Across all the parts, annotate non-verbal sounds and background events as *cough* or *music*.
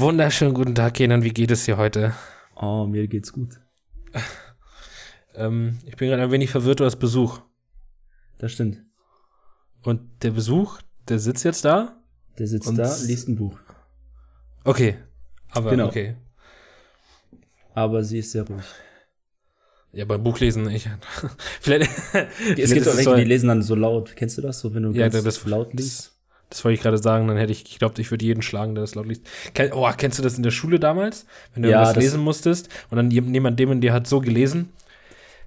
Wunderschönen guten Tag, Kenan. Wie geht es dir heute? Oh, mir geht's gut. ähm, ich bin gerade ein wenig verwirrt, du hast Besuch. Das stimmt. Und der Besuch, der sitzt jetzt da? Der sitzt da, liest ein Buch. Okay. Aber Genau. okay. Aber sie ist sehr ruhig. Ja, beim Buchlesen, ich. *laughs* vielleicht. Es gibt auch welche, die lesen dann so laut. Kennst du das? So, wenn du Ja, ganz das- laut liest? Das wollte ich gerade sagen, dann hätte ich geglaubt, ich würde jeden schlagen, der das laut liest. Ken, oh, kennst du das in der Schule damals? Wenn du Ja, das- lesen musstest und dann jem- jemand neben dir hat so gelesen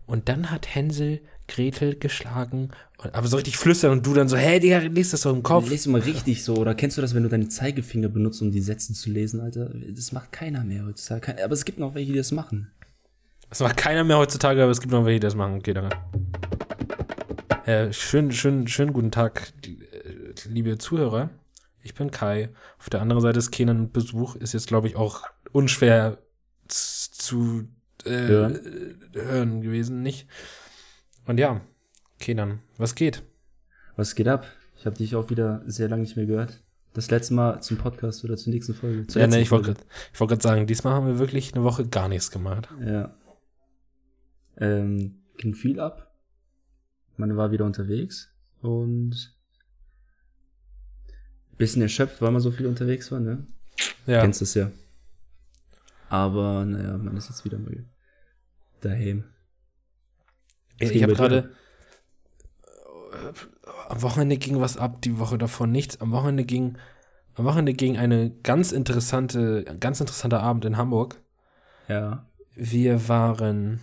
und dann hat Hänsel Gretel geschlagen, aber so richtig flüstern und du dann so, hey Digga, liest das doch im Kopf. Lies mal richtig so. Oder kennst du das, wenn du deine Zeigefinger benutzt, um die Sätze zu lesen, Alter? Das macht keiner mehr heutzutage. Aber es gibt noch welche, die das machen. Das macht keiner mehr heutzutage, aber es gibt noch welche, die das machen. Okay, danke. Äh, schön, schön, schönen guten Tag, liebe Zuhörer. Ich bin Kai. Auf der anderen Seite des Kenan Besuch ist jetzt, glaube ich, auch unschwer zu äh, Hören. hören gewesen, nicht? Und ja, Kenan, was geht? Was geht ab? Ich habe dich auch wieder sehr lange nicht mehr gehört. Das letzte Mal zum Podcast oder zur nächsten Folge. Zur Ja, ne, letzten ich wollte gerade sagen, diesmal haben wir wirklich eine Woche gar nichts gemacht. Ja. Ähm, ging viel ab. Man war wieder unterwegs und bisschen erschöpft, weil man so viel unterwegs war, ne? Ja, Kennst das ja. Aber, naja, man ist jetzt wieder mal daheim. Was ich, habe gerade äh, am Wochenende ging was ab, die Woche davor nichts. Am Wochenende ging am Wochenende ging eine ganz interessante, ganz interessanter Abend in Hamburg. Ja. Wir waren,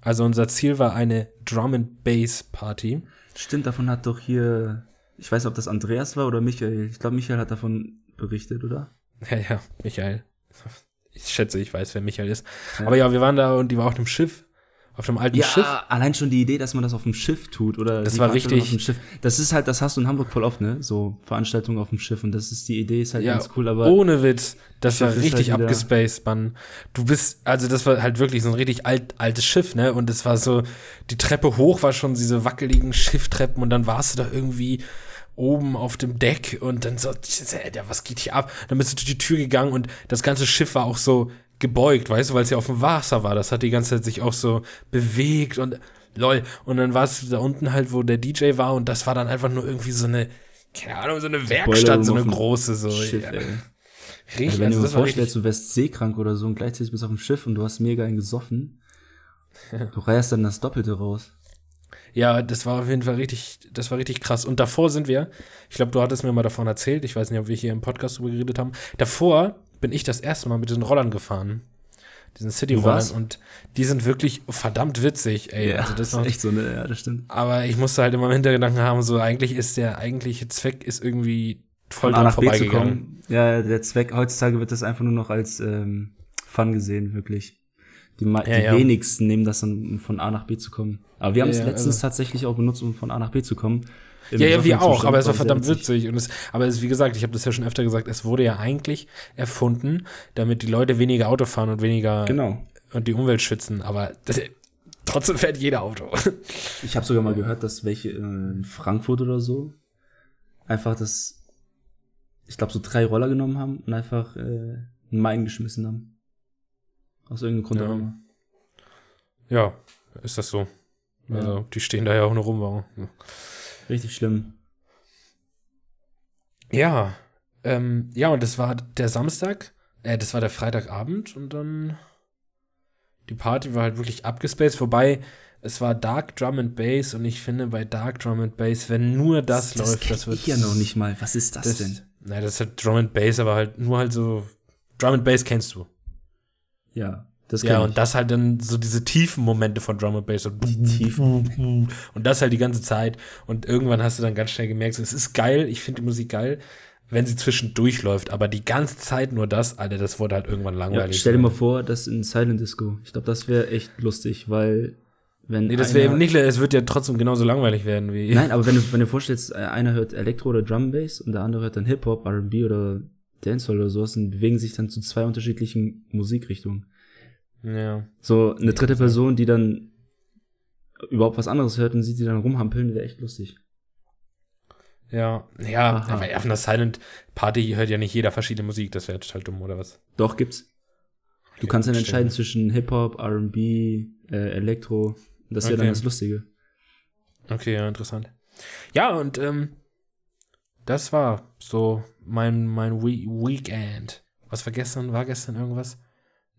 also unser Ziel war eine Drum and Bass Party. Stimmt, davon hat doch hier, ich weiß nicht, ob das Andreas war oder Michael. Ich glaube, Michael hat davon berichtet, oder? Ja, ja, Michael. Ich schätze, ich weiß, wer Michael ist. Ja. Aber ja, wir waren da und die war auf einem Schiff, auf einem alten Ja, Schiff. allein schon die Idee, dass man das auf dem Schiff tut oder Das war richtig- Auf dem Schiff. Das ist halt, das hast du in Hamburg voll oft, ne? So Veranstaltungen auf dem Schiff und das ist die Idee, ist halt Ja, ganz cool, aber Ohne Witz, das war richtig halt abgespaced, Mann. Du bist, also das war halt wirklich so ein richtig alt, altes Schiff, ne? Und es war so, die Treppe hoch war schon diese wackeligen Schifftreppen und dann warst du da irgendwie oben auf dem Deck und dann so, ey, was geht hier ab? Dann bist du durch die Tür gegangen und das ganze Schiff war auch so gebeugt, weißt du, weil es ja auf dem Wasser war. Das hat die ganze Zeit sich auch so bewegt und lol. Und dann warst du da unten halt, wo der DJ war und das war dann einfach nur irgendwie so eine, keine Ahnung, so eine Werkstatt, so eine große, so. Schiff, ja. Richtig, Also wenn also du dir war vorstellst, du wärst seekrank oder so und gleichzeitig bist du auf dem Schiff und du hast mega einen gesoffen, *laughs* du reierst dann das Doppelte raus. Ja, das war auf jeden Fall richtig, das war richtig krass. Und davor sind wir, ich glaube, du hattest mir mal davon erzählt, ich weiß nicht, ob wir hier im Podcast drüber geredet haben. Davor bin ich das erste Mal mit diesen Rollern gefahren. Diesen City-Rollern. Und die sind wirklich verdammt witzig, ey. also das ist echt so, ne? Ja, das stimmt. aber ich musste halt immer im Hintergedanken haben, so eigentlich ist der eigentliche Zweck ist irgendwie voll dran nach B zu vorbeigegangen. kommen. Ja, der Zweck, heutzutage wird das einfach nur noch als ähm, Fun gesehen, wirklich. Die, Ja, die ja. wenigsten nehmen das dann, um von A nach B zu kommen. Aber wir haben es Ja, letztens tatsächlich auch benutzt, um von A nach B zu kommen. Im Ja, ja, wir auch, aber es war verdammt witzig. Und es, aber es, wie gesagt, ich habe das ja schon öfter gesagt, es wurde ja eigentlich erfunden, damit die Leute weniger Auto fahren und weniger Genau. und die Umwelt schützen. Aber das, trotzdem fährt jeder Auto. Ich habe sogar mal gehört, dass welche äh, in Frankfurt oder so einfach das, ich glaube, so drei Roller genommen haben und einfach äh, einen Main geschmissen haben. Aus irgendeinem Grund Ja. auch immer. ja, ist das so. Ja. Also, die stehen da ja auch nur rum. warum? Richtig schlimm. Ja, ähm, ja, und das war der Samstag, äh, das war der Freitagabend und dann die Party war halt wirklich abgespaced, wobei es war Dark Drum and Bass und ich finde bei Dark Drum and Bass, wenn nur das, läuft, kenn das wird ich ja noch nicht mal. Was ist das, das, denn? Nein, das ist halt Drum and Bass, aber halt nur halt so Drum and Bass kennst du. Ja, das Ja, und ich. das halt dann so diese tiefen Momente von Drum and Bass. So Die tiefen. Und das halt die ganze Zeit. Und irgendwann hast du dann ganz schnell gemerkt, es ist geil, ich finde die Musik geil, wenn sie zwischendurch läuft. Aber die ganze Zeit nur das, Alter, das wurde halt irgendwann Ja, langweilig. stell dir mal vor, das in Silent Disco. Ich glaube, das wäre echt lustig, weil wenn Nee, das wäre eben nicht, es wird ja trotzdem genauso langweilig werden wie. Nein, aber wenn du, wenn du vorstellst, einer hört Elektro oder Drum Bass und der andere hört dann Hip-Hop, R&B oder Dancehall oder sowas und bewegen sich dann zu zwei unterschiedlichen Musikrichtungen. Ja. So eine dritte Person, die dann überhaupt was anderes hört und sieht die dann rumhampeln, wäre echt lustig. Ja, ja, Aha. aber auf einer Silent Party hört ja nicht jeder verschiedene Musik, das wäre total dumm, oder was? Doch, gibt's. Du kannst dann entscheiden zwischen Hip-Hop, R&B, äh, Elektro. Das ist ja dann Okay. das Lustige. Okay, ja, interessant. Ja, und ähm, das war so mein, mein We Weekend. Was war gestern? War gestern irgendwas?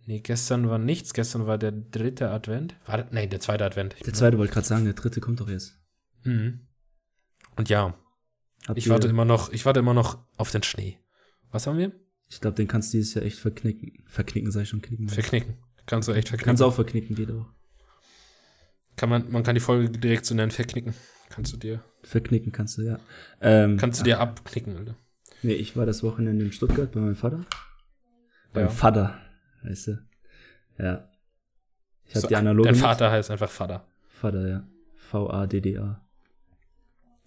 Nee, gestern war nichts. Gestern war der dritte Advent. War das? Nee, der zweite Advent. Ich Der zweite wollte gerade sagen, der dritte kommt doch jetzt. Mhm. Und ja, Habt ich warte immer noch, ich warte immer noch auf den Schnee. Was haben wir? Ich glaube, den kannst du dieses Jahr echt verknicken. Verknicken sei schon knicken. Verknicken. Kannst du echt verknicken. Kannst du auch verknicken, geht auch. Kann man, man kann die Folge direkt so nennen, verknicken. Kannst du dir, Verknicken kannst du, ja. Ähm, kannst du dir abknicken, Alter. Nee, ich war das Wochenende in Stuttgart bei meinem Vater. Beim Ja. Vater, weißt du. Ja. Ich hab So, die analoge. Dein mit- Vater heißt einfach Vater. Vater, ja. V-A-D-D-A.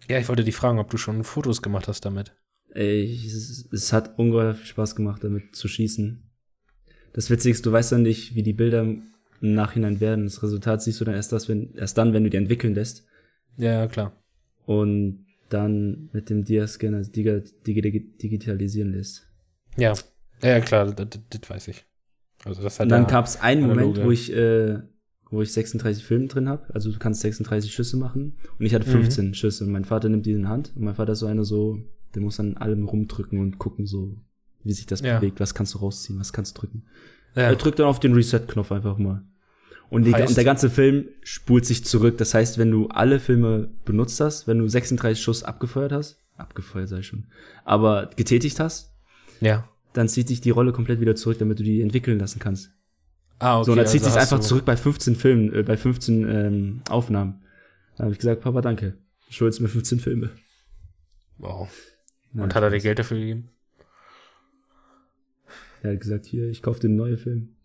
Ja, ich wollte dich fragen, ob du schon Fotos gemacht hast damit. Ich- es, es hat ungeheuer viel Spaß gemacht, damit zu schießen. Das Witzige ist, du weißt dann nicht, wie die Bilder im Nachhinein werden. Das Resultat siehst du dann erst, das, wenn, erst dann, wenn du die entwickeln lässt. Ja, ja, klar. Und dann mit dem Dia-Scanner diga- digi- digitalisieren lässt. Ja, ja, klar, das, weiß ich. Also das hat Und dann gab es einen Moment, analoge. wo ich, äh, wo ich 36 Filme drin habe. Also du kannst 36 Schüsse machen. Und ich hatte Mhm. 15 Schüsse. Und mein Vater nimmt die in die Hand. Und mein Vater ist so einer so, der muss an allem rumdrücken und gucken, so, wie sich das Ja. bewegt. Was kannst du rausziehen? Was kannst du drücken? ja, Er drückt dann auf den Reset-Knopf einfach mal. Und, die, Heißt- und der ganze Film spult sich zurück. Das heißt, wenn du alle Filme benutzt hast, wenn du 36 Schuss abgefeuert hast, abgefeuert sei schon, aber getätigt hast, ja. dann zieht sich die Rolle komplett wieder zurück, damit du die entwickeln lassen kannst. Ah, okay. so, und dann zieht also sich hast einfach zurück bei 15 Filmen, äh, bei 15 ähm, Aufnahmen. Dann habe ich gesagt, Papa, danke. Schuldest mir 15 Filme. Wow. Ja, Und hat er dir Geld dafür gegeben? Er hat gesagt, hier, ich kaufe dir einen neuen Film.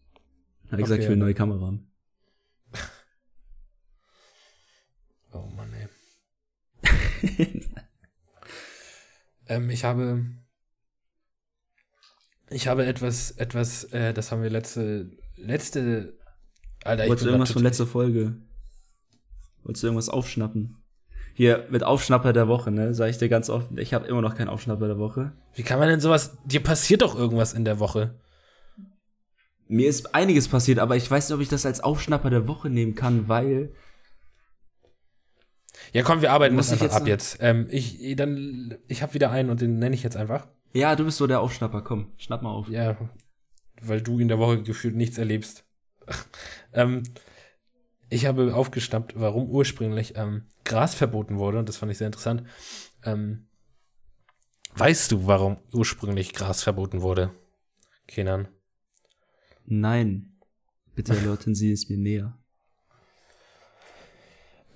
Hat er gesagt, Okay, ich will eine neue Kamera haben. Oh Mann, ey. *laughs* ähm, ich habe. Ich habe etwas, etwas, äh, das haben wir letzte, letzte. Alter, Wolltest du irgendwas von letzter Folge? Wolltest du irgendwas aufschnappen? Hier, mit Aufschnapper der Woche, ne, sage ich dir ganz offen, ich habe immer noch keinen Aufschnapper der Woche. Wie kann man denn sowas? Dir passiert doch irgendwas in der Woche. Mir ist einiges passiert, aber ich weiß nicht, ob ich das als Aufschnapper der Woche nehmen kann, weil Ja, komm, wir arbeiten Muss das ich einfach jetzt ab jetzt. Ähm, ich, dann, ich habe wieder einen und den nenne ich jetzt einfach. ja, du bist so der Aufschnapper, komm, schnapp mal auf. Ja, weil du in der Woche gefühlt nichts erlebst. *laughs* ähm, ich habe aufgeschnappt, warum ursprünglich ähm, Gras verboten wurde, und das fand ich sehr interessant. Ähm, weißt du, warum ursprünglich Gras verboten wurde? Kenan. Nein. Bitte erläutern Sie es mir näher.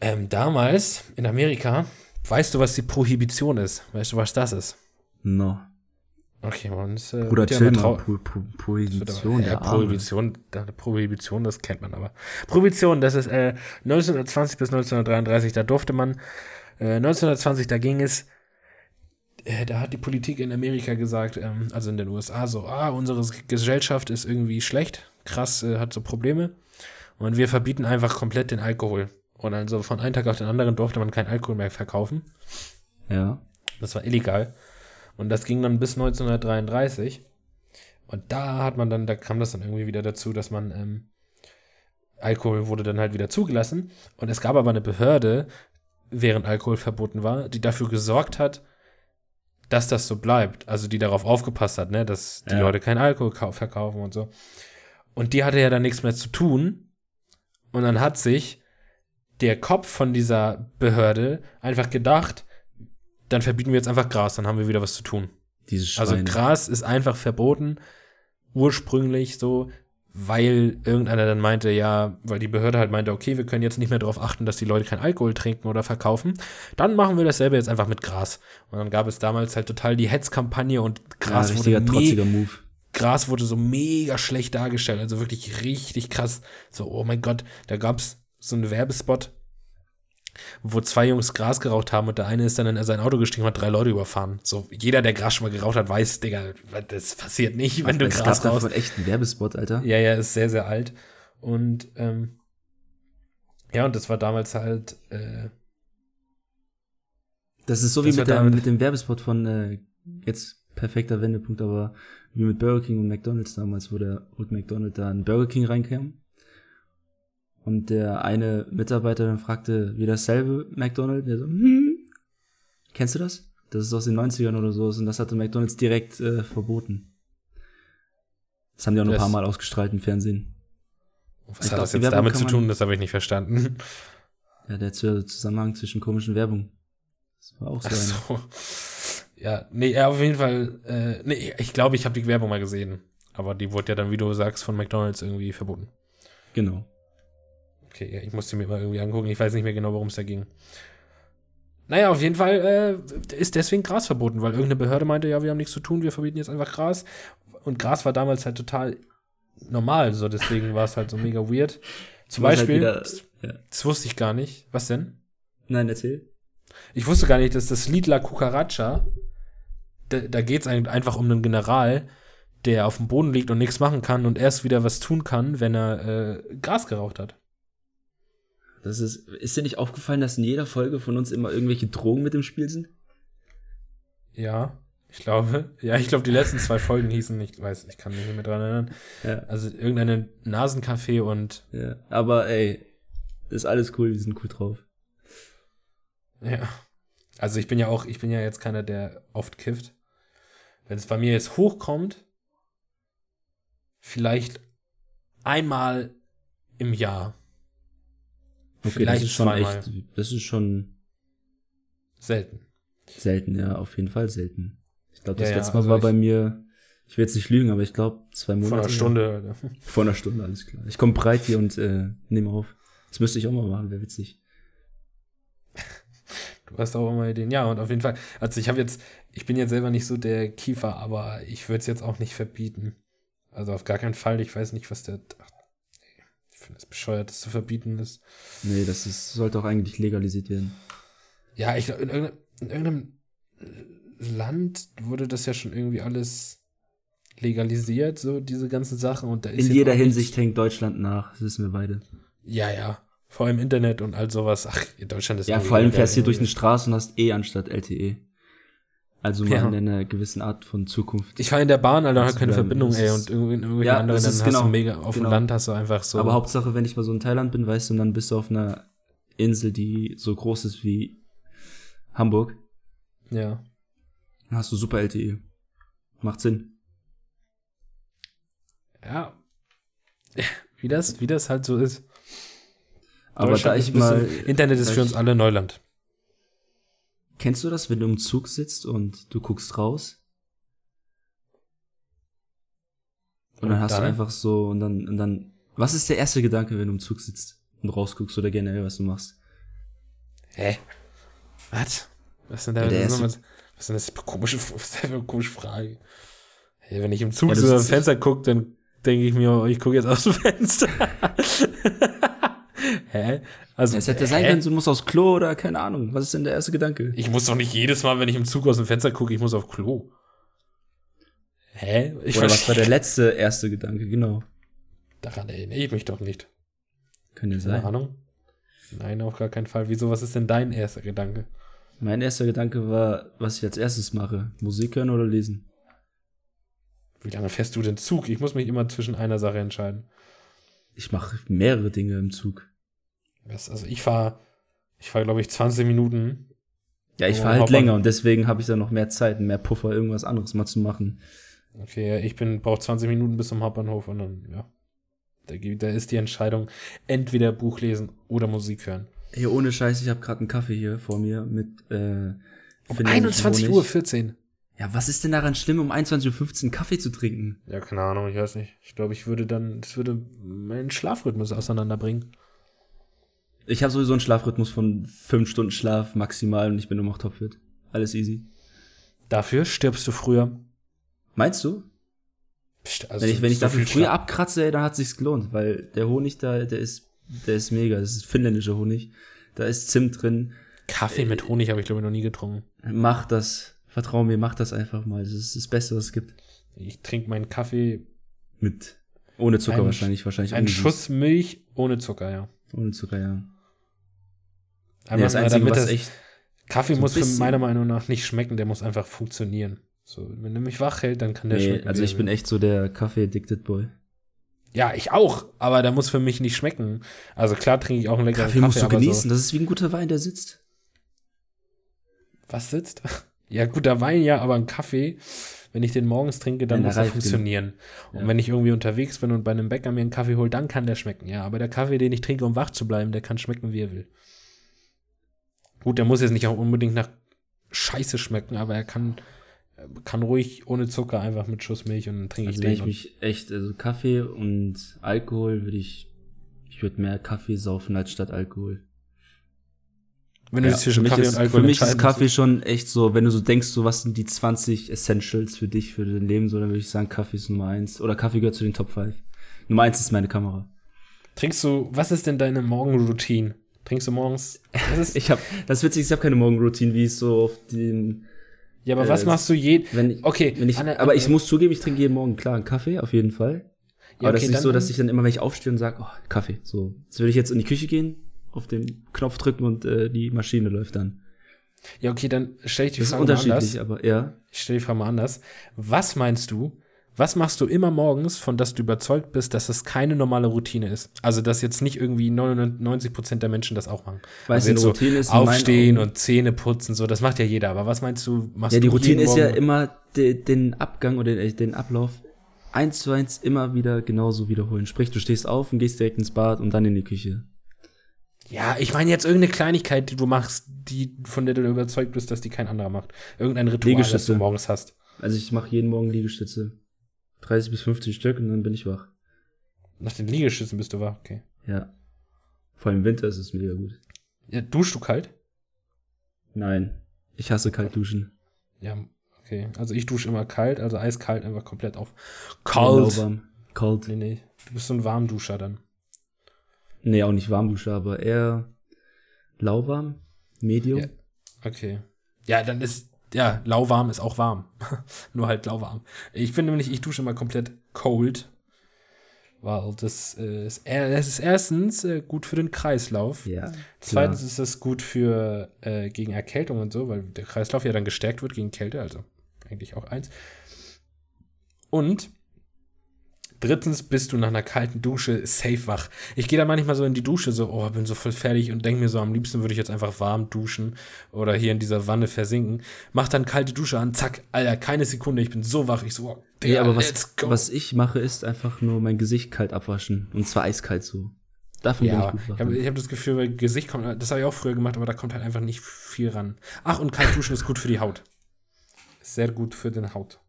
Ähm, damals in Amerika, weißt du, was die Prohibition ist? Weißt du, was das ist? No. Okay, man ist, äh, Bruder, chill mal. Pro Pro Prohibition, ja. Prohibition, da- Prohibition, das kennt man aber. Prohibition, das ist äh, 1920 bis 1933, da durfte man, äh, 1920, da ging es, äh, da hat die Politik in Amerika gesagt, ähm, also in den USA, so, ah, unsere Gesellschaft ist irgendwie schlecht, krass, äh, hat so Probleme und wir verbieten einfach komplett den Alkohol. Und also von einem Tag auf den anderen durfte man keinen Alkohol mehr verkaufen. Ja. Das war illegal. Und das ging dann bis 1933. Und da hat man dann, da kam das dann irgendwie wieder dazu, dass man ähm, Alkohol wurde dann halt wieder zugelassen. Und es gab aber eine Behörde, während Alkohol verboten war, die dafür gesorgt hat, dass das so bleibt. Also die darauf aufgepasst hat, ne, dass die Ja. Leute keinen Alkohol kau- verkaufen und so. Und die hatte ja dann nichts mehr zu tun. Und dann hat sich der Kopf von dieser Behörde einfach gedacht, dann verbieten wir jetzt einfach Gras, dann haben wir wieder was zu tun. Also Gras ist einfach verboten, ursprünglich so, weil irgendeiner dann meinte, ja, weil die Behörde halt meinte, okay, wir können jetzt nicht mehr darauf achten, dass die Leute keinen Alkohol trinken oder verkaufen, dann machen wir dasselbe jetzt einfach mit Gras. Und dann gab es damals halt total die Hetzkampagne und ja, Gras, richtiger wurde, trotziger Move. Gras wurde so mega schlecht dargestellt, also wirklich richtig krass. So, oh mein Gott, da gab's so einen Werbespot, wo zwei Jungs Gras geraucht haben und der eine ist dann in sein Auto gestiegen und hat drei Leute überfahren. So, jeder, der Gras schon mal geraucht hat, weiß, Digga, das passiert nicht, wenn du es Gras rauchst. davon echt einen Werbespot, Alter. Ja, ja, ist sehr, sehr alt. Und ähm, ja, und das war damals halt, äh, Das ist so wie Das mit, der, mit dem Werbespot von, äh, jetzt perfekter Wendepunkt, aber wie mit Burger King und McDonalds damals, wo der Rick McDonald da in Burger King reinkam. Und der eine Mitarbeiter dann fragte, wie dasselbe McDonald, der so, hm. Kennst du das? Das ist aus den 90ern oder so, und das hatte McDonalds direkt äh, verboten. Das haben die auch noch ein paar Mal ausgestrahlt im Fernsehen. Was Ich hat glaub, das jetzt damit zu tun? Das habe ich nicht verstanden. Ja, der Zusammenhang zwischen komischen Werbung. Das war auch so Ach so. Ja, nee, auf jeden Fall. Äh, nee, ich glaube, ich habe die Werbung mal gesehen. Aber die wurde ja dann, wie du sagst, von McDonalds irgendwie verboten. Genau. Okay, ja, ich musste mir mal irgendwie angucken. Ich weiß nicht mehr genau, worum es da ging. Naja, auf jeden Fall äh, ist deswegen Gras verboten, weil irgendeine Behörde meinte, ja, wir haben nichts zu tun, wir verbieten jetzt einfach Gras. Und Gras war damals halt total normal, so deswegen war es halt so mega weird. *laughs* Zum Was halt Beispiel, wieder- das, ja. das wusste ich gar nicht. Was denn? Nein, erzähl. Ich wusste gar nicht, dass das Lied La Cucaracha, da, da geht es einfach um einen General, der auf dem Boden liegt und nichts machen kann und erst wieder was tun kann, wenn er äh, Gras geraucht hat. Das ist, ist dir nicht aufgefallen, dass in jeder Folge von uns immer irgendwelche Drogen mit im Spiel sind? Ja, ich glaube. *laughs* Ja, ich glaube, die letzten zwei Folgen hießen, ich weiß, ich kann mich nicht mehr dran erinnern. Ja. Also irgendeine Nasenkaffee und ja. Aber ey, ist alles cool, wir sind cool drauf. ja. Also ich bin ja auch, ich bin ja jetzt keiner, der oft kifft. Wenn es bei mir jetzt hochkommt, vielleicht einmal im Jahr. Okay, Vielleicht das ist schon zweimal. echt, das ist schon Selten. selten, ja, auf jeden Fall selten. Ich glaube, das Ja, letzte Mal also war bei mir, ich will jetzt nicht lügen, aber ich glaube zwei Monate. Vor einer Stunde. *laughs* Vor einer Stunde, alles klar. Ich komme breit hier und äh, nehme auf. Das müsste ich auch mal machen, wäre witzig. Du hast auch immer Ideen. Ja, und auf jeden Fall. Also ich habe jetzt, ich bin jetzt selber nicht so der Kiefer, aber ich würde es jetzt auch nicht verbieten. Also auf gar keinen Fall. Ich weiß nicht, was der. Finde es bescheuert, das zu verbieten ist. Nee, das ist, sollte auch eigentlich legalisiert werden. Ja, ich glaube, in, irgendeinem- in irgendeinem äh, Land wurde das ja schon irgendwie alles legalisiert, so diese ganzen Sachen. Und da ist In jeder Hinsicht hängt Deutschland nach, das wissen wir beide. Ja, ja. Vor allem Internet und all sowas. Ach, Deutschland ist Ja, vor allem fährst du hier durch eine. Straße und hast E anstatt LTE. Also mal Ja. in einer gewissen Art von Zukunft. Ich fahre in der Bahn, Alter, habe keine Verbindung, ey. Und irgendwie in irgendwelchen Ja, anderen ist hast du genau, mega, auf genau. dem Land hast du einfach so. Aber Hauptsache, wenn ich mal so in Thailand bin, weißt du, und dann bist du auf einer Insel, die so groß ist wie Hamburg, ja. dann hast du super LTE. Macht Sinn. Ja. Wie das, wie das halt so ist. Aber da ich mal. Internet ist für uns alle Neuland. Kennst du das, wenn du im Zug sitzt und du guckst raus? Und, Und dann hast dann? du einfach so, und dann, und dann, was ist der erste Gedanke, wenn du im Zug sitzt und rausguckst oder generell, was du machst? Hä? Was? Was sind da der was, ist- was, was sind das für komische, *laughs* was das für eine komische Frage? Hey, wenn ich im Zug Ja, so sitzt- Fenster gucke, dann denke ich mir, oh, ich gucke jetzt aus dem *laughs* Fenster. Hä? Also, Es hätte sein können, du musst aufs Klo oder keine Ahnung. Was ist denn der erste Gedanke? Ich muss doch nicht jedes Mal, wenn ich im Zug aus dem Fenster gucke, ich muss auf Klo. Hä? Ich oder was war der letzte erste Gedanke? Genau. daran erinnere ich mich doch nicht. Könnte Keine sein. Ahnung. Nein, auf gar keinen Fall. Wieso, was ist denn dein erster Gedanke? Mein erster Gedanke war, was ich als erstes mache. Musik hören oder lesen? Wie lange fährst du denn Zug? Ich muss mich immer zwischen einer Sache entscheiden. Ich mache mehrere Dinge im Zug. Also ich fahre, ich fahre, glaube ich, 20 Minuten. Ja, ich fahre halt Hauptbahnhof. länger und deswegen habe ich dann noch mehr Zeit und mehr Puffer, irgendwas anderes mal zu machen. Okay, ja, ich bin, brauche 20 Minuten bis zum Hauptbahnhof und dann, ja. Da, gibt- da ist die Entscheidung, entweder Buch lesen oder Musik hören. Hey, ohne Scheiß, ich habe gerade einen Kaffee hier vor mir mit äh, Um finnländischen 21 Honig. Uhr 14. Ja, was ist denn daran schlimm, um 21.15 Uhr Kaffee zu trinken? Ja, keine Ahnung, ich weiß nicht. Ich glaube, ich würde dann, das würde meinen Schlafrhythmus auseinanderbringen. Ich habe sowieso einen Schlafrhythmus von fünf Stunden Schlaf maximal und ich bin immer noch topfit. Alles easy. Dafür stirbst du früher. Meinst du? Also wenn ich, wenn ich so dafür früher Schlaf- abkratze, ey, dann hat sich's gelohnt, weil der Honig da, der ist, der ist mega. Das ist finnländischer Honig. Da ist Zimt drin. Kaffee mit Honig habe ich, glaube ich, noch nie getrunken. Mach das. Vertrau mir, mach das einfach mal. Das ist das Beste, was es gibt. Ich trinke meinen Kaffee, Mit. Ohne Zucker Ein- wahrscheinlich, wahrscheinlich. ungesund. Schuss Milch ohne Zucker, ja. Ohne Zucker, ja. Einmal das mal, Einzige, damit was das echt, Kaffee So muss meiner Meinung nach nicht schmecken, der muss einfach funktionieren. So, wenn er mich wach hält, dann kann der Nee, schmecken. also ich bin echt so der Kaffee-addicted Boy. Ja, ich auch, aber der muss für mich nicht schmecken. Also klar trinke ich auch einen leckeren Kaffee Kaffee, musst du genießen. So, Das ist wie ein guter Wein, der sitzt. was sitzt? *laughs* Ja, guter Wein, ja, aber ein Kaffee, wenn ich den morgens trinke, dann der muss er funktionieren. Und Ja. wenn ich irgendwie unterwegs bin und bei einem Bäcker mir einen Kaffee hole, dann kann der schmecken. Ja, aber der Kaffee, den ich trinke, um wach zu bleiben, der kann schmecken, wie er will. Gut, der muss jetzt nicht auch unbedingt nach Scheiße schmecken, aber er kann, kann ruhig ohne Zucker einfach mit Schuss Milch und dann trinke Also ich den. ich mich echt, also Kaffee und Alkohol würde ich, ich würde mehr Kaffee saufen als statt Alkohol. wenn du dich für zwischen Kaffee ist, und Alkohol Für mich ist Kaffee musst, schon echt so, wenn du so denkst, so was sind die 20 Essentials für dich, für dein Leben, so, dann würde ich sagen, Kaffee ist Nummer eins Oder Kaffee gehört zu den Top 5. Nummer eins ist meine Kamera. trinkst du, was ist denn deine Morgenroutine? Trinkst du morgens? Ist, *laughs* Ich habe, das ist witzig, ich habe keine Morgenroutine, wie es so auf dem, ja, aber äh, was machst du je? wenn ich, Okay, wenn ich, Anne- aber ich Anne- muss zugeben, ich trinke jeden Morgen klar einen Kaffee, auf jeden Fall. Ja, aber das okay, ist nicht so, dass ich dann immer, wenn ich aufstehe und sage, oh, Kaffee, so. Jetzt würde ich jetzt in die Küche gehen, auf den Knopf drücken und äh, die Maschine läuft dann. Ja, okay, dann stelle ich die Das ist Frage mal unterschiedlich, anders. aber ja. Ich stelle die Frage mal anders. Was meinst du, was machst du immer morgens, von dass du überzeugt bist, dass es keine normale Routine ist? Also, dass jetzt nicht irgendwie 99 Prozent der Menschen das auch machen. Weil es also eine jetzt so Routine ist aufstehen und Zähne putzen, so, das macht ja jeder. Aber was meinst du, machst Ja, die du Routine ist ja immer de, den Abgang oder den, den Ablauf eins zu eins immer wieder genauso wiederholen. Sprich, du stehst auf und gehst direkt ins Bad und dann in die Küche. Ja, ich meine jetzt irgendeine Kleinigkeit, die du machst, die, von der du überzeugt bist, dass die kein anderer macht. Irgendein Ritual, das du morgens hast. Also ich mache jeden Morgen Liegestütze. 30 bis 50 Stück und dann bin ich wach. Nach den Liegestützen bist du wach, okay. Ja. Vor allem im Winter ist es mega gut. Ja, duschst du kalt? Nein. Ich hasse kalt duschen. Ja, okay. Also ich dusche immer kalt, also eiskalt einfach komplett auf. Kalt. Kalt. Nee, nee. Du bist so ein Warmduscher dann. Nee, auch nicht Warmdusche, aber eher lauwarm, Medium. Ja. Okay. Ja, dann ist, ja, lauwarm ist auch warm. *laughs* Nur halt lauwarm. Ich finde nämlich, ich dusche immer komplett cold. Weil das äh, ist, das ist erstens äh, gut für den Kreislauf. Ja. Zweitens ist es gut für äh, gegen Erkältung und so, weil der Kreislauf ja dann gestärkt wird gegen Kälte, also eigentlich auch eins. Und drittens bist du nach einer kalten Dusche safe wach. Ich gehe da manchmal so in die Dusche, so, oh, bin so voll fertig und denke mir so, am liebsten würde ich jetzt einfach warm duschen oder hier in dieser Wanne versinken. Mach dann kalte Dusche an, zack, Alter, keine Sekunde, ich bin so wach. Ich so, oh, Digga, aber let's was, was ich mache, ist einfach nur mein Gesicht kalt abwaschen. Und zwar eiskalt so. Davon Ja, bin ich ich gut habe wach. ich hab das Gefühl, weil Gesicht kommt, das habe ich auch früher gemacht, aber da kommt halt einfach nicht viel ran. Ach, und kalt duschen ist gut für die Haut. Sehr gut für den Haut.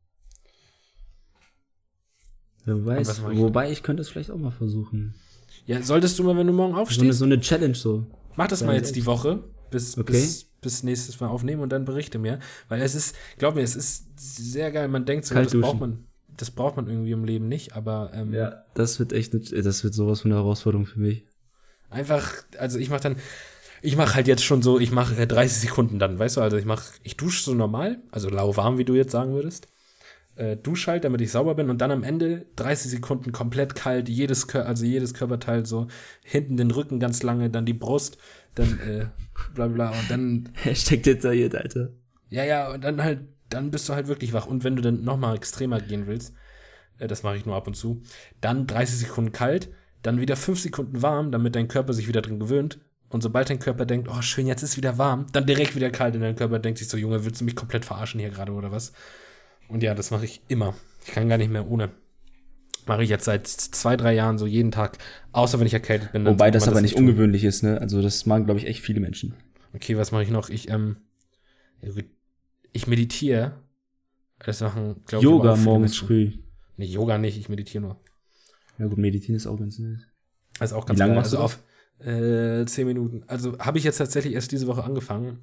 Wer weiß, mach wobei ich könnte es vielleicht auch mal versuchen. Ja, solltest du mal, wenn du morgen So eine, aufstehst, so eine Challenge so. mach das mal jetzt die Woche, bis, Okay. bis, bis nächstes Mal aufnehmen und dann berichte mir. Weil es ist, glaub mir, es ist sehr geil. Man denkt so, das braucht man, das braucht man irgendwie im Leben nicht, aber ähm, Ja, das wird echt, eine, das wird sowas von einer Herausforderung für mich. einfach, also ich mache dann, ich mache halt jetzt schon so, ich mache äh, 30 Sekunden dann, weißt du, also ich mache, ich dusche so normal, also lauwarm, wie du jetzt sagen würdest. Äh, dusche halt, damit ich sauber bin und dann am Ende 30 Sekunden komplett kalt, jedes, Kör also jedes Körperteil so, hinten den Rücken ganz lange, dann die Brust, dann äh, bla bla und dann *laughs* Hashtag detailliert, Alter. Ja, ja, und dann halt, dann bist du halt wirklich wach. Und wenn du dann nochmal extremer gehen willst, äh, das mache ich nur ab und zu, dann 30 Sekunden kalt, dann wieder 5 Sekunden warm, damit dein Körper sich wieder drin gewöhnt. Und sobald dein Körper denkt, oh schön, jetzt ist wieder warm, dann direkt wieder kalt und dein Körper denkt sich so, Junge, willst du mich komplett verarschen hier gerade oder was? Und ja, das mache ich immer. Ich kann gar nicht mehr ohne. Mache ich jetzt seit zwei, drei Jahren so jeden Tag, außer wenn ich erkältet bin. Wobei das aber nicht tun. ungewöhnlich ist, ne? Also das machen, glaube ich, echt viele Menschen. Okay, was mache ich noch? Ich, ähm, ich meditiere. Das machen, glaube ich, Yoga morgens früh. Nee, Yoga nicht, ich meditiere nur. Ja gut, Meditieren ist auch ganz nett. Das ist auch ganz Wie lange machst du also auf äh, zehn Minuten. Also habe ich jetzt tatsächlich erst diese Woche angefangen.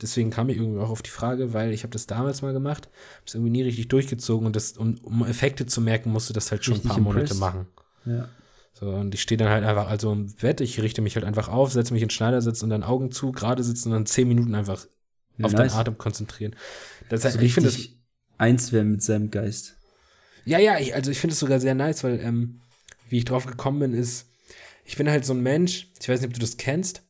Deswegen kam ich irgendwie auch auf die Frage, weil ich habe das damals mal gemacht, habe es irgendwie nie richtig durchgezogen und das, um, um Effekte zu merken, musste das halt schon Richtig ein paar Monate impressed. machen. Ja. So, und ich stehe dann halt einfach also im Bett, ich richte mich halt einfach auf, setze mich in den Schneidersitz und dann Augen zu, gerade sitzen und dann zehn Minuten einfach Ja, auf nice. deinen Atem konzentrieren. Das heißt, So ich finde das, eins werden mit seinem Geist. ja, ja, ich, also ich finde es sogar sehr nice, weil, ähm, wie ich drauf gekommen bin, ist, ich bin halt so ein Mensch, ich weiß nicht, ob du das kennst,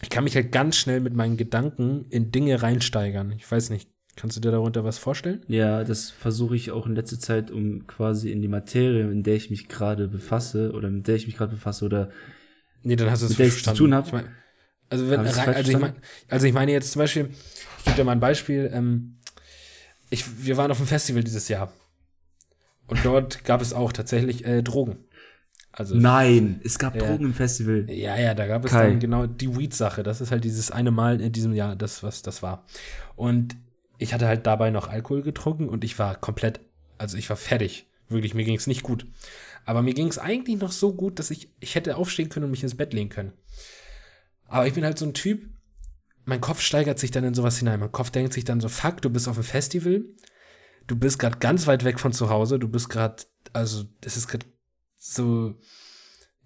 ich kann mich halt ganz schnell mit meinen Gedanken in Dinge reinsteigern. Ich weiß nicht, kannst du dir darunter was vorstellen? Ja, das versuche ich auch in letzter Zeit, um quasi in die Materie, in der ich mich gerade befasse, oder mit der ich mich gerade befasse, oder Nee, dann hast du es ich zu tun habe. Ich mein, also, wenn, Hab also, ich mein, verstanden? also ich meine jetzt zum Beispiel, ich gebe dir mal ein Beispiel, ähm, ich, wir waren auf einem Festival dieses Jahr. Und dort gab es auch tatsächlich äh, Drogen. Also Nein, es gab Ja. Drogen im Festival. Ja, ja, da gab es Kai. dann genau die Weed-Sache. Das ist halt dieses eine Mal in diesem Jahr, das, was das war. Und ich hatte halt dabei noch Alkohol getrunken und ich war komplett, also ich war fertig. Wirklich, mir ging es nicht gut. Aber mir ging es eigentlich noch so gut, dass ich, ich hätte aufstehen können und mich ins Bett legen können. Aber ich bin halt so ein Typ, mein Kopf steigert sich dann in sowas hinein. Mein Kopf denkt sich dann so, fuck, du bist auf einem Festival, du bist gerade ganz weit weg von zu Hause, du bist gerade, also es ist gerade so,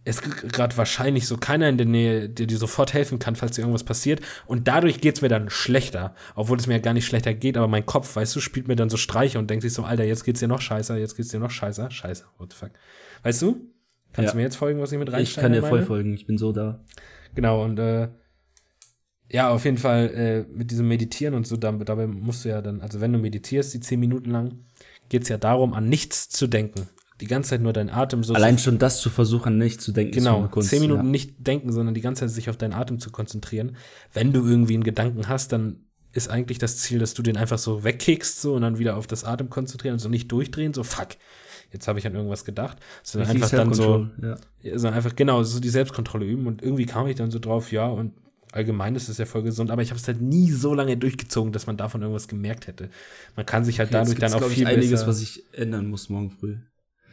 es ist gerade wahrscheinlich so keiner in der Nähe, der dir sofort helfen kann, falls dir irgendwas passiert. Und dadurch geht's mir dann schlechter, obwohl es mir ja gar nicht schlechter geht, aber mein Kopf, weißt du, spielt mir dann so Streiche und denkt sich so, Alter, jetzt geht's dir noch scheißer, jetzt geht's dir noch scheißer, scheiße, what the fuck. Weißt du? Kannst Ja. du mir jetzt folgen, was ich mit Ich reinsteige? kann dir voll folgen, ich bin so da. Genau, und äh, ja, auf jeden Fall äh, mit diesem Meditieren und so, dabei, dabei musst du ja dann, also wenn du meditierst, die zehn Minuten lang, geht's ja darum, an nichts zu denken. Die ganze Zeit nur deinen Atem so Allein schon das zu versuchen, nicht zu denken, Genau, Kunst. zehn Minuten ja. nicht denken, sondern die ganze Zeit sich auf deinen Atem zu konzentrieren. Wenn du irgendwie einen Gedanken hast, dann ist eigentlich das Ziel, dass du den einfach so wegkickst so und dann wieder auf das Atem konzentrieren und so nicht durchdrehen, so fuck, jetzt habe ich an irgendwas gedacht, sondern einfach dann so, ja. sondern einfach genau so die Selbstkontrolle üben und irgendwie kam ich dann so drauf, ja und allgemein ist es ja voll gesund, aber ich habe es halt nie so lange durchgezogen, dass man davon irgendwas gemerkt hätte. Man kann sich halt Okay, dadurch dann auch glaub ich, viel einiges, besser, was ich ändern muss morgen früh.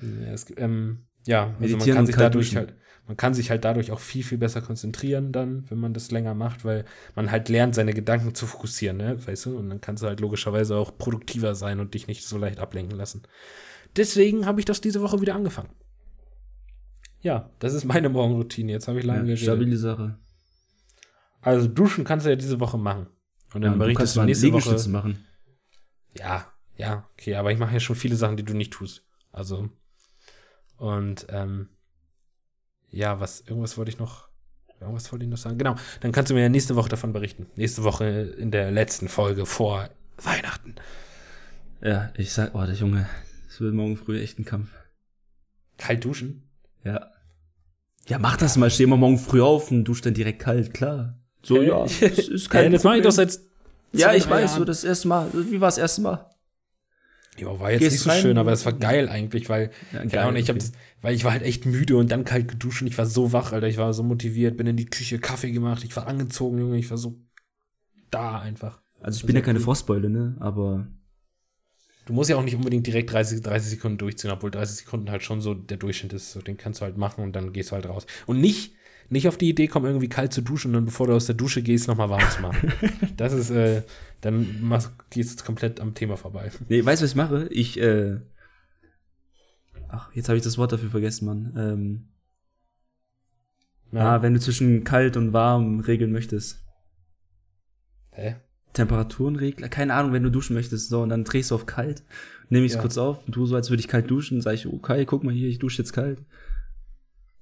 Ja, es, ähm, ja, also man kann sich dadurch halt, man kann sich halt dadurch auch viel, viel besser konzentrieren dann, wenn man das länger macht, weil man halt lernt, seine Gedanken zu fokussieren, ne, weißt du, und dann kannst du halt logischerweise auch produktiver sein und dich nicht so leicht ablenken lassen. Deswegen habe ich das diese Woche wieder angefangen. Ja, das ist meine Morgenroutine. Jetzt habe ich lange Ja, geredet. stabile Sache. Also duschen kannst du ja diese Woche machen. Und dann Ja, du berichtest kannst du mal nächste Woche. machen. Ja, ja, okay, aber ich mache ja schon viele Sachen, die du nicht tust. Also, und, ähm, ja, was, irgendwas wollte ich noch, irgendwas wollte ich noch sagen. Genau, dann kannst du mir ja nächste Woche davon berichten. Nächste Woche in der letzten Folge vor Weihnachten. Ja, ich sag, oh, der Junge, es wird morgen früh echt ein Kampf. Kalt duschen? Ja. Ja, mach das mal, steh mal morgen früh auf und dusch dann direkt kalt, klar. So, Äh, ja, es ist kein *laughs* ja, das mache ich doch seit Ja, ich weiß, Jahren. so das erste Mal. Wie war das erste Mal? Ja, war jetzt Gehst nicht so rein? schön, aber es war geil eigentlich, weil, Ja, keine Ahnung, ich okay. das, weil ich war halt echt müde und dann kalt geduscht und ich war so wach, Alter, ich war so motiviert, bin in die Küche, Kaffee gemacht, ich war angezogen, Junge, ich war so da einfach. Also ich bin ja keine Frostbeule, ne? Aber Du musst ja auch nicht unbedingt direkt 30, 30 Sekunden durchziehen, obwohl 30 Sekunden halt schon so der Durchschnitt ist, so den kannst du halt machen und dann gehst du halt raus. Und nicht, nicht auf die Idee kommen, irgendwie kalt zu duschen und dann, bevor du aus der Dusche gehst, nochmal warm zu machen. *laughs* das ist, äh, dann machst, gehst du komplett am Thema vorbei. Nee, weißt du, was ich mache? Ich, äh. Ach, jetzt habe ich das Wort dafür vergessen, Mann. Ähm, Ja. Ah, wenn du zwischen kalt und warm regeln möchtest. Hä? Temperaturenregler? Keine Ahnung, wenn du duschen möchtest, so, und dann drehst du auf kalt, nehme ich es Ja. kurz auf und tu so, als würde ich kalt duschen, sag ich, okay, guck mal hier, ich dusche jetzt kalt.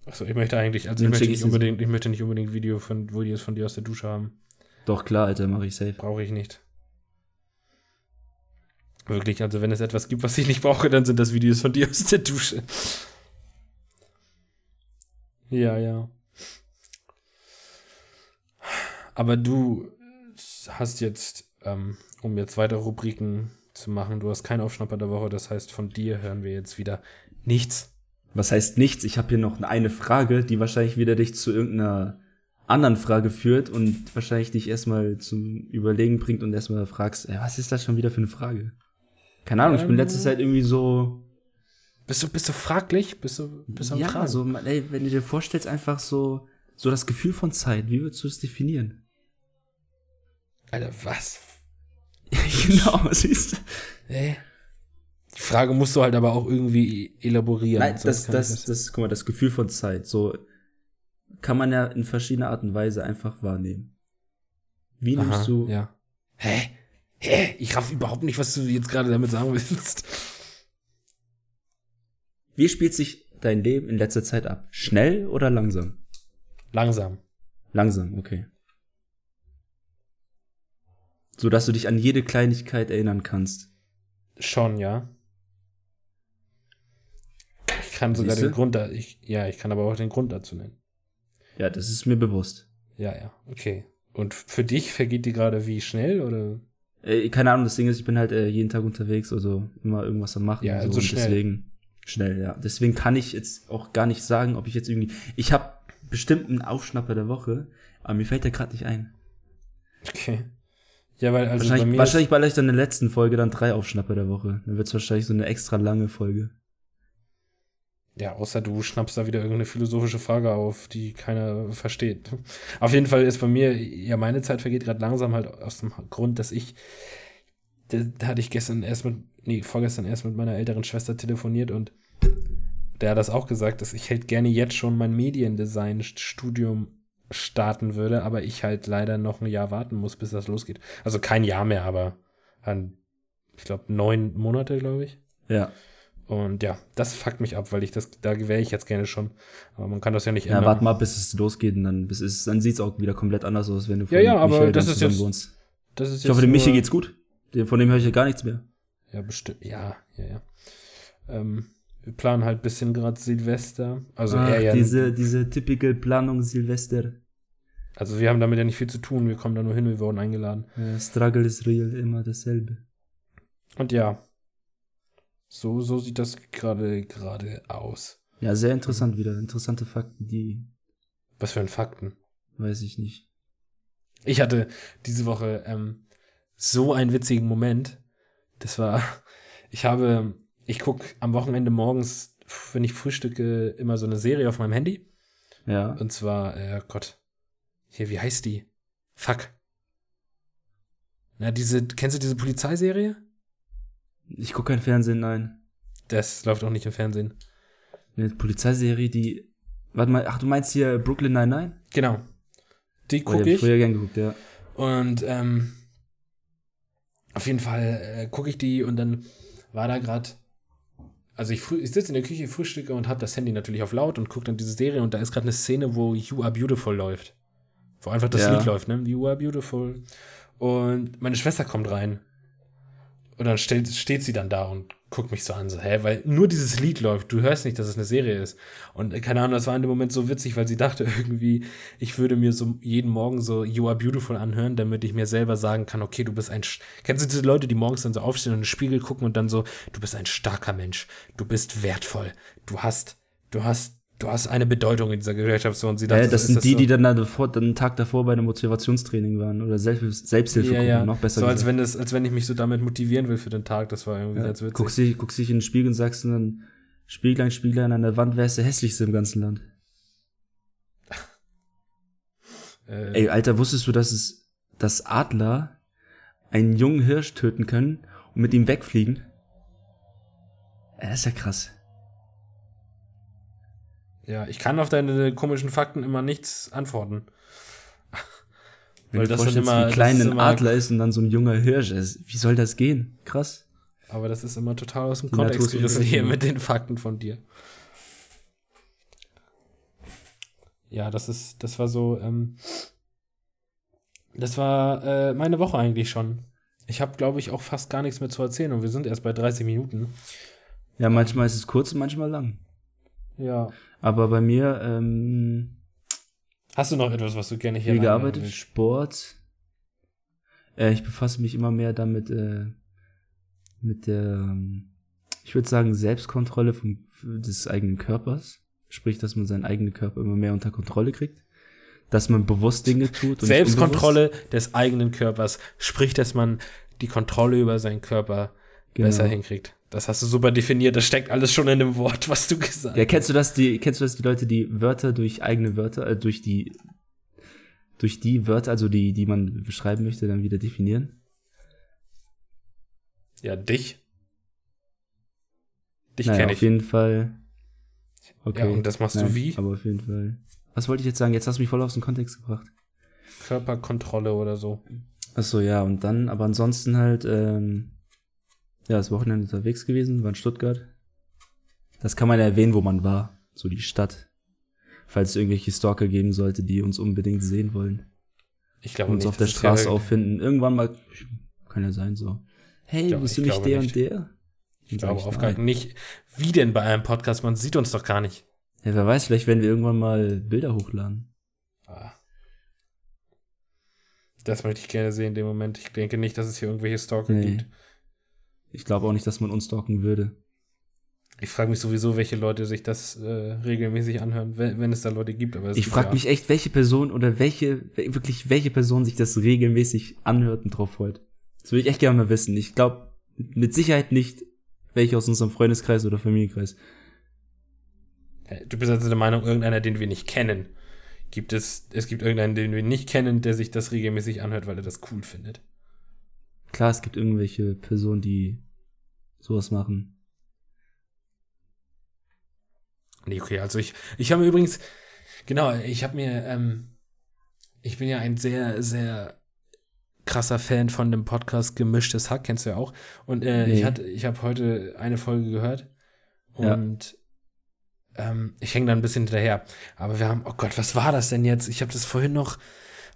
Achso, ich möchte eigentlich, also ich möchte nicht unbedingt, ich möchte nicht unbedingt Video von, Videos von dir aus der Dusche haben. Doch, klar, Alter, mache ich safe. Brauche ich nicht. Wirklich, also wenn es etwas gibt, was ich nicht brauche, dann sind das Videos von dir aus der Dusche. Ja, ja. Aber du hast jetzt, ähm, um jetzt weitere Rubriken zu machen, du hast keinen Aufschnapper der Woche, das heißt, von dir hören wir jetzt wieder nichts. Was heißt nichts? Ich habe hier noch eine Frage, die wahrscheinlich wieder dich zu irgendeiner anderen Frage führt und wahrscheinlich dich erstmal zum Überlegen bringt und erstmal fragst, ey, was ist das schon wieder für eine Frage? Keine Ahnung, ich bin Ähm, letzte Zeit irgendwie so, Bist du, bist du fraglich? Bist du, bist du am ja, Fragen? so, ey, wenn du dir vorstellst, einfach so, so das Gefühl von Zeit, wie würdest du es definieren? Alter, was? *laughs* genau, siehst du? Hä? Die Frage musst du halt aber auch irgendwie elaborieren. Nein, das, das, das, guck mal, das Gefühl von Zeit, so kann man ja in verschiedener Art und Weise einfach wahrnehmen. Wie Aha, nimmst du, Ja. Hä? Hä? Ich raff überhaupt nicht, was du jetzt gerade damit sagen willst. wie spielt sich dein Leben in letzter Zeit ab? Schnell oder langsam? Langsam. Langsam, okay. So dass du dich an jede Kleinigkeit erinnern kannst. Schon, ja. Ich kann sogar Siehste? den Grund da, ich, ja, ich kann aber auch den Grund dazu nennen. Ja, das ist mir bewusst. Ja, ja, okay. Und für dich vergeht die gerade wie schnell oder? Äh, keine Ahnung, das Ding ist, ich bin halt äh, jeden Tag unterwegs, also immer irgendwas am machen. Ja, und so, also und schnell. Deswegen schnell, ja. Deswegen kann ich jetzt auch gar nicht sagen, ob ich jetzt irgendwie. Ich habe bestimmt einen Aufschnapper der Woche, aber mir fällt der gerade nicht ein. Okay. Ja, weil also bei wahrscheinlich, mir wahrscheinlich bald ich dann in der letzten Folge dann drei Aufschnapper der Woche. Dann wird's wahrscheinlich so eine extra lange Folge. Ja, außer du schnappst da wieder irgendeine philosophische Frage auf, die keiner versteht. Auf jeden Fall ist bei mir, ja, meine Zeit vergeht gerade langsam halt aus dem Grund, dass ich, da, hatte ich gestern erst mit, nee, vorgestern erst mit meiner älteren Schwester telefoniert und der hat das auch gesagt, dass ich halt gerne jetzt schon mein Mediendesign-Studium starten würde, aber ich halt leider noch ein Jahr warten muss, bis das losgeht. Also kein Jahr mehr, aber ein, ich glaube, neun Monate, glaube ich. Ja. Und ja, das fuckt mich ab, weil ich das, da wäre ich jetzt gerne schon. Aber man kann das ja nicht Ja, ändern. warte mal, bis es losgeht und dann, bis es, dann sieht's auch wieder komplett anders aus, wenn du Ja, ja, mit aber Michael das ist jetzt- wohnst. Das ist Ich hoffe, dem Michi geht's gut. Von dem höre ich ja gar nichts mehr. Ja, bestimmt. Ja, ja, ja. Ähm, wir planen halt bisschen gerade Silvester. Also Ach, er ja. diese, diese typical Planung Silvester. Also wir haben damit ja nicht viel zu tun. Wir kommen da nur hin, wir wurden eingeladen. Äh, Struggle is real, immer dasselbe. Und ja. So, so sieht das gerade, gerade aus. Ja, sehr interessant wieder. Interessante Fakten, die Was für ein Fakten. weiß ich nicht. Ich hatte diese Woche ähm, so einen witzigen Moment. Das war, *laughs* ich habe, ich guck am Wochenende morgens, wenn ich frühstücke, immer so eine Serie auf meinem Handy. Ja. Und zwar, äh, Gott, hier, wie heißt die? Fuck. Na, diese, kennst du diese Polizeiserie? Ich gucke kein Fernsehen, nein. Das läuft auch nicht im Fernsehen. Eine Polizeiserie, die. Warte mal, ach, du meinst hier Brooklyn Nine-Nine? Genau. Die Oh, die gucke ich ich. früher gern geguckt, ja. Und ähm, auf jeden Fall äh, gucke ich die und dann war da gerade, also ich, ich sitze in der Küche, frühstücke und habe das Handy natürlich auf laut und gucke dann diese Serie und da ist gerade eine Szene, wo You Are Beautiful läuft. Wo einfach das Ja. Lied läuft, ne? You Are Beautiful. Und meine Schwester kommt rein. Und dann steht, steht sie dann da und guckt mich so an, so, hä, weil nur dieses Lied läuft, du hörst nicht, dass es eine Serie ist. Und äh, keine Ahnung, das war in dem Moment so witzig, weil sie dachte *laughs* irgendwie, ich würde mir so jeden Morgen so You Are Beautiful anhören, damit ich mir selber sagen kann, okay, du bist ein, Sch- kennst du diese Leute, die morgens dann so aufstehen und in den Spiegel gucken und dann so, du bist ein starker Mensch, du bist wertvoll, du hast, du hast, du hast eine Bedeutung in dieser Gesellschaft so und sie dachte, ja, das so, sind ist die, so? die dann, da davor, dann einen Tag davor bei einem Motivationstraining waren oder Selbst, Selbsthilfe ja, ja. noch besser so als gesagt. wenn das, als wenn ich mich so damit motivieren will für den Tag, das war irgendwie ja, ganz witzig. guckst, dich, guckst dich in den Spiegel und sagst dann, Spieglein, Spieglein an der Wand, wer ist der hässlichste im ganzen Land? *laughs* Äh, Ey, Alter, wusstest du, dass es, dass Adler einen jungen Hirsch töten können und mit ihm wegfliegen? Das ist ja krass. Ja, ich kann auf deine komischen Fakten immer nichts antworten. Wenn Weil du das vorstellst, immer- wie klein ein Adler ist und dann so ein junger Hirsch ist. Wie soll das gehen? Krass. Aber das ist immer total aus dem Die Kontext gerissen hier mit den Fakten von dir. Ja, das ist, das war so, ähm, das war äh, meine Woche eigentlich schon. Ich habe, glaube ich, auch fast gar nichts mehr zu erzählen und wir sind erst bei 30 Minuten. Ja, manchmal ist es kurz und manchmal lang. Ja. Aber bei mir, ähm, Hast du noch etwas, was du gerne hier gearbeitet, willst? Sport. Äh, ich befasse mich immer mehr damit, äh, mit der, ähm, ich würde sagen, Selbstkontrolle vom, des eigenen Körpers. Sprich, dass man seinen eigenen Körper immer mehr unter Kontrolle kriegt. Dass man bewusst Dinge *laughs* tut. und Selbstkontrolle des eigenen Körpers, sprich, dass man die Kontrolle über seinen Körper Genau. besser hinkriegt. Das hast du super definiert, das steckt alles schon in dem Wort, was du gesagt hast. Ja, kennst du das, die, kennst du das, die Leute, die Wörter durch eigene Wörter, äh, durch die, durch die Wörter, also die, die man beschreiben möchte, dann wieder definieren? Ja, dich. Dich naja, kenne auf ich. jeden Fall. Okay. Ja, und das machst du Nein, wie? Aber auf jeden Fall. Was wollte ich jetzt sagen? Jetzt hast du mich voll aus dem Kontext gebracht. Körperkontrolle oder so. Ach so, ja, und dann, aber ansonsten halt, ähm, ja, das Wochenende unterwegs gewesen, war in Stuttgart. Das kann man ja erwähnen, wo man war. So die Stadt. Falls es irgendwelche Stalker geben sollte, die uns unbedingt sehen wollen. Ich glaube uns nicht, auf der Straße ja- auffinden. Irgendwann mal, kann ja sein, so. Hey, glaub- bist du ich nicht der nicht. und der? Ich glaube auf gar nicht. Wie denn bei einem Podcast? Man sieht uns doch gar nicht. Ja, wer weiß, vielleicht werden wir irgendwann mal Bilder hochladen. Ah. Das möchte ich gerne sehen in dem Moment. Ich denke nicht, dass es hier irgendwelche Stalker Nee. gibt. Ich glaube auch nicht, dass man uns stalken würde. Ich frage mich sowieso, welche Leute sich das äh, regelmäßig anhören, wenn, wenn es da Leute gibt. Aber Ich frage ja- mich echt, welche Person oder welche, we- wirklich welche Person sich das regelmäßig anhört und drauf freut. Das würde ich echt gerne mal wissen. Ich glaube mit Sicherheit nicht welche aus unserem Freundeskreis oder Familienkreis. Du bist also der Meinung, irgendeiner, den wir nicht kennen. Gibt es, es gibt irgendeinen, den wir nicht kennen, der sich das regelmäßig anhört, weil er das cool findet. Klar, es gibt irgendwelche Personen, die sowas machen. Nee, okay, also ich, ich habe mir übrigens, genau, ich habe mir, ähm, ich bin ja ein sehr, sehr krasser Fan von dem Podcast Gemischtes Hack, kennst du ja auch. Und äh, Nee. ich hatte, ich habe heute eine Folge gehört Ja. und ähm, ich hänge da ein bisschen hinterher. Aber wir haben, oh Gott, was war das denn jetzt? Ich habe das vorhin noch,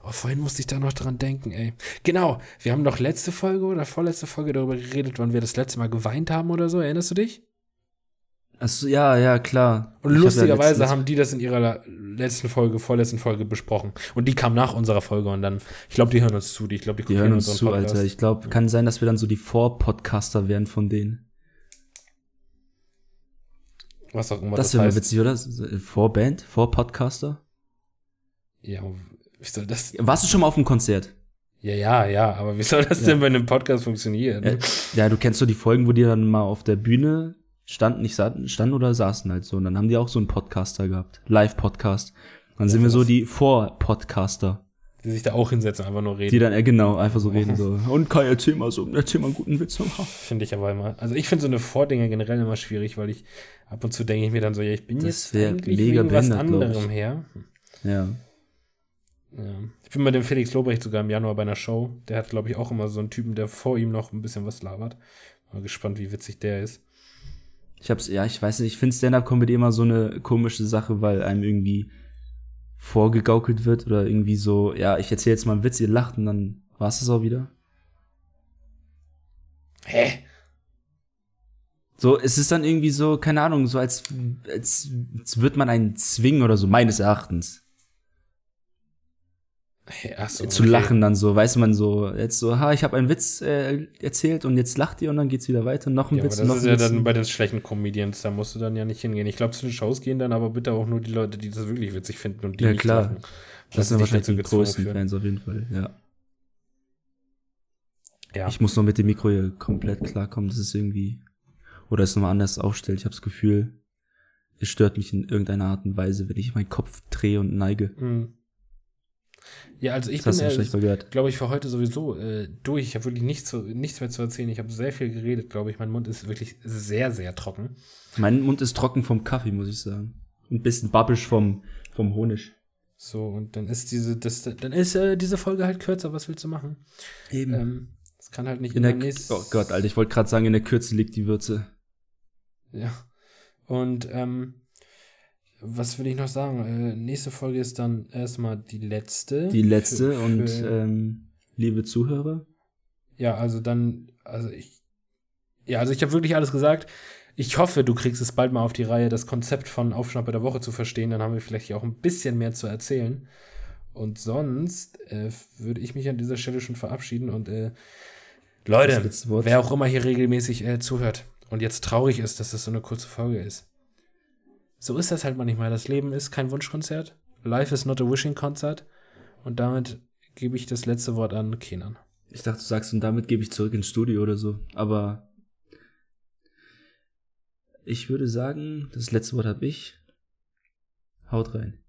oh, vorhin musste ich da noch dran denken, ey. Genau, wir haben doch letzte Folge oder vorletzte Folge darüber geredet, wann wir das letzte Mal geweint haben oder so, erinnerst du dich? Achso, ja, ja, klar. Und Ich hab ja lustigerweise haben die das in ihrer letzten Folge, vorletzten Folge besprochen. Und die kam nach unserer Folge und dann, ich glaube, die hören uns zu. Die, ich glaube, die, Die hören uns zu, Alter. Ich glaube, kann sein, dass wir dann so die Vor-Podcaster werden von denen. Was auch immer Das das, wäre witzig, oder? Vorband, Vor-Podcaster. Ja, wie soll das? Warst du schon mal auf einem Konzert? Ja, ja, ja, aber wie soll das Ja. denn bei einem Podcast funktionieren? Ja, ja, du kennst so die Folgen, wo die dann mal auf der Bühne standen, nicht sa- standen oder saßen halt so. Und dann haben die auch so einen Podcaster gehabt. Live-Podcast. Dann sind wir so die Vor-Podcaster. Die sich da auch hinsetzen, einfach nur Die reden. dann, äh, genau, einfach so reden so. Und Kai, erzähl mal so, erzähl mal einen guten Witz. Finde ich aber immer. Also ich finde so eine Vordinger generell immer schwierig, weil ich ab und zu denke ich mir dann so, ja, ich bin Das jetzt eigentlich mega wegen was behindert, anderem her. Ja. Ja. Ich bin bei dem Felix Lobrecht sogar im Januar bei einer Show. Der hat, glaube ich, auch immer so einen Typen, der vor ihm noch ein bisschen was labert. Mal gespannt, wie witzig der ist. Ich hab's, ja, ich weiß nicht, ich finde Stand-Up-Comedy immer so eine komische Sache, weil einem irgendwie vorgegaukelt wird oder irgendwie so, ja, ich erzähle jetzt mal einen Witz, ihr lacht und dann war's das auch wieder. Hä? So, es ist dann irgendwie so, keine Ahnung, so als, als, als wird man einen zwingen oder so, meines Erachtens. So, zu okay. lachen dann so, weiß man so, jetzt so, ha, ich habe einen Witz äh, erzählt und jetzt lacht ihr und dann geht's wieder weiter, noch ein Ja, aber Witz, das noch ist ein ja Witz. dann bei den schlechten Comedians, da musst du dann ja nicht hingehen. Ich glaube, zu den Shows gehen dann aber bitte auch nur die Leute, die das wirklich witzig finden und die Ja, nicht klar. lachen. das Lass sind wahrscheinlich die größten fühlen. Fans auf jeden Fall, ja. Ja. Ich muss noch mit dem Mikro hier komplett klarkommen, das ist irgendwie, oder es nochmal anders aufstellt. Ich habe das Gefühl, es stört mich in irgendeiner Art und Weise, wenn ich meinen Kopf drehe und neige. Mhm. Ja, also ich Das bin, gehört. glaube ich, für heute sowieso äh, durch. Ich habe wirklich nichts, zu, nichts mehr zu erzählen. Ich habe sehr viel geredet, glaube ich. Mein Mund ist wirklich sehr, sehr trocken. Mein Mund ist trocken vom Kaffee, muss ich sagen. Ein bisschen babbisch vom, vom Honig. So, und dann ist diese, das, dann ist äh, diese Folge halt kürzer. Was willst du machen? Eben. Ähm, das kann halt nicht in der, immer nächst- oh Gott, Alter, ich wollte gerade sagen, in der Kürze liegt die Würze. Ja. Und ähm, was will ich noch sagen? Äh, nächste Folge ist dann erstmal die letzte. Die letzte Für- und für- ähm, liebe Zuhörer, Ja, also dann, also ich, ja, also ich habe wirklich alles gesagt. Ich hoffe, du kriegst es bald mal auf die Reihe, das Konzept von Aufschnappe der Woche zu verstehen. Dann haben wir vielleicht hier auch ein bisschen mehr zu erzählen. Und sonst äh, würde ich mich an dieser Stelle schon verabschieden und äh, Leute, wer auch immer hier regelmäßig äh, zuhört und jetzt traurig ist, dass das so eine kurze Folge ist. So ist das halt manchmal. Das Leben ist kein Wunschkonzert. Life is not a wishing concert. Und damit gebe ich das letzte Wort an Kenan. ich dachte, du sagst, und damit gebe ich zurück ins Studio oder so. Aber ich würde sagen, das letzte Wort habe ich. Haut rein.